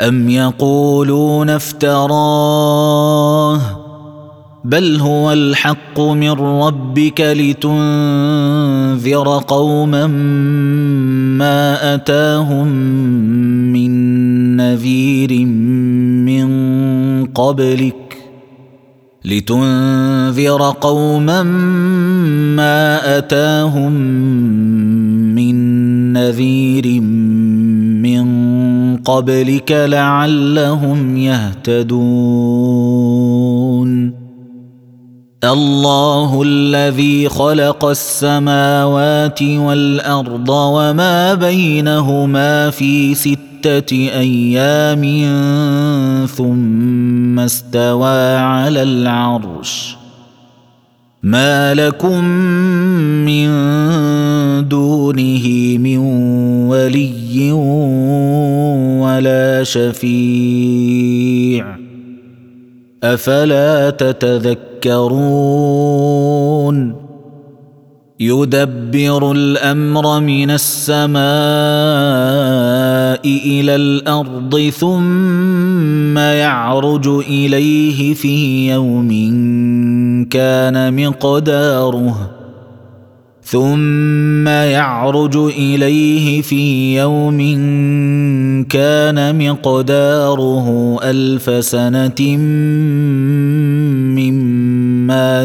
أم يقولون افتراه بل هو الحق من ربك لتنذر قوما ما أتاهم من نذير من قبلك لتنذر قوما ما أتاهم من نذير من قبلك لعلهم يهتدون. الله الذي خلق السماوات والأرض وما بينهما في سته أيام ثم استوى على العرش. ما لكم من دونه من ولي ولا شفيع. أفلا تتذكرون؟ يدبر الأمر من السماء إلى الأرض ثم يعرج إليه في يوم كان مقداره ثم يعرج إليه في يوم كان مقداره ألف سنة مما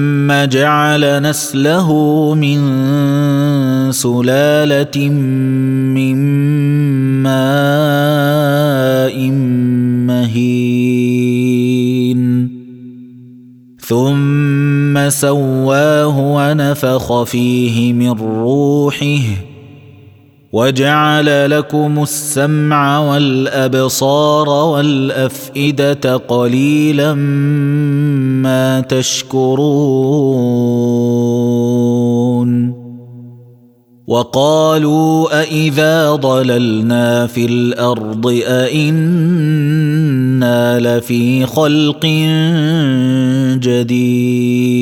جعل نسله من سلاله من ماء مهين. ثم ثم سواه ونفخ فيه من روحه. وجعل لكم السمع والأبصار والأفئدة قليلا ما تشكرون. وقالوا أإذا ضللنا في الأرض أإنا لفي خلق جديد.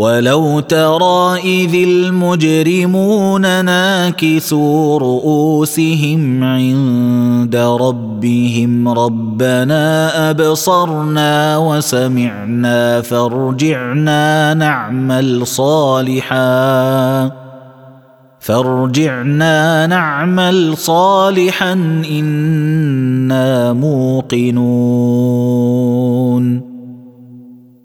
ولو ترى إذ المجرمون ناكسوا رؤوسهم عند ربهم ربنا أبصرنا وسمعنا فارجعنا نعمل صالحا فارجعنا نعمل صالحا إنا موقنون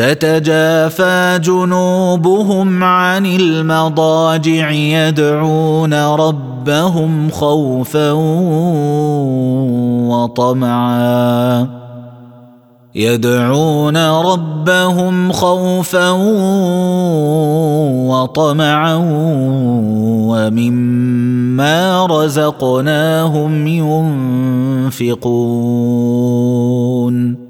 تتجافى جنوبهم عن المضاجع يدعون ربهم خوفا وطمعا. يدعون ربهم خوفا وطمعا ومما رزقناهم ينفقون.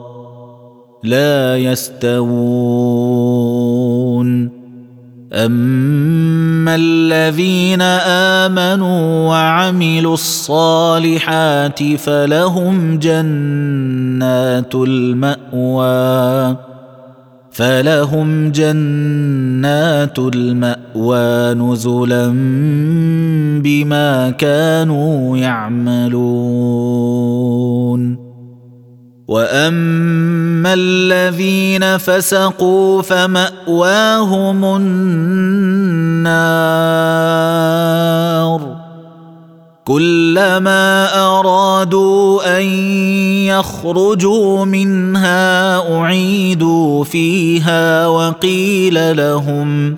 لا يستوون. أما الذين آمنوا وعملوا الصالحات فلهم جنات المأوى. فلهم جنات المأوى نزلا بما كانوا يعملون. واما الذين فسقوا فماواهم النار كلما ارادوا ان يخرجوا منها اعيدوا فيها وقيل لهم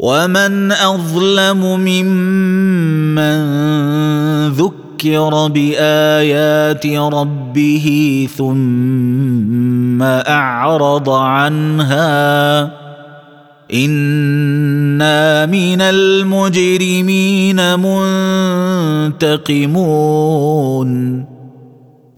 ومن اظلم ممن ذكر بايات ربه ثم اعرض عنها أنا من المجرمين منتقمون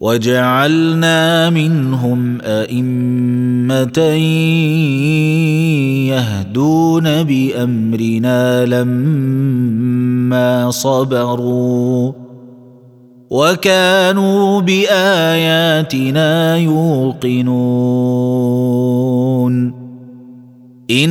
وجعلنا منهم ائمه يهدون بأمرنا لما صبروا وكانوا بآياتنا يوقنون. إن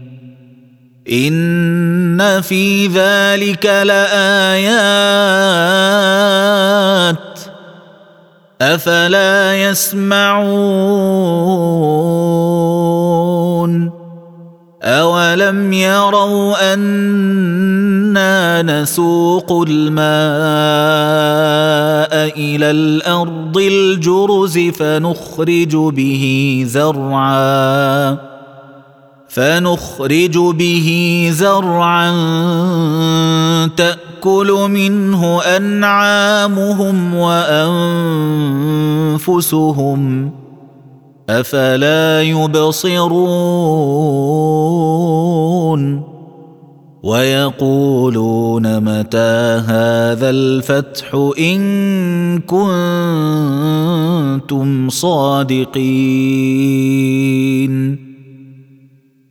إن في ذلك لآيات أفلا يسمعون أولم يروا أنا نسوق الماء إلى الأرض الجرز فنخرج به زرعا فنخرج به زرعا تأكل منه أنعامهم وأنفسهم. أفلا يبصرون؟ ويقولون متى هذا الفتح إن كنتم صادقين.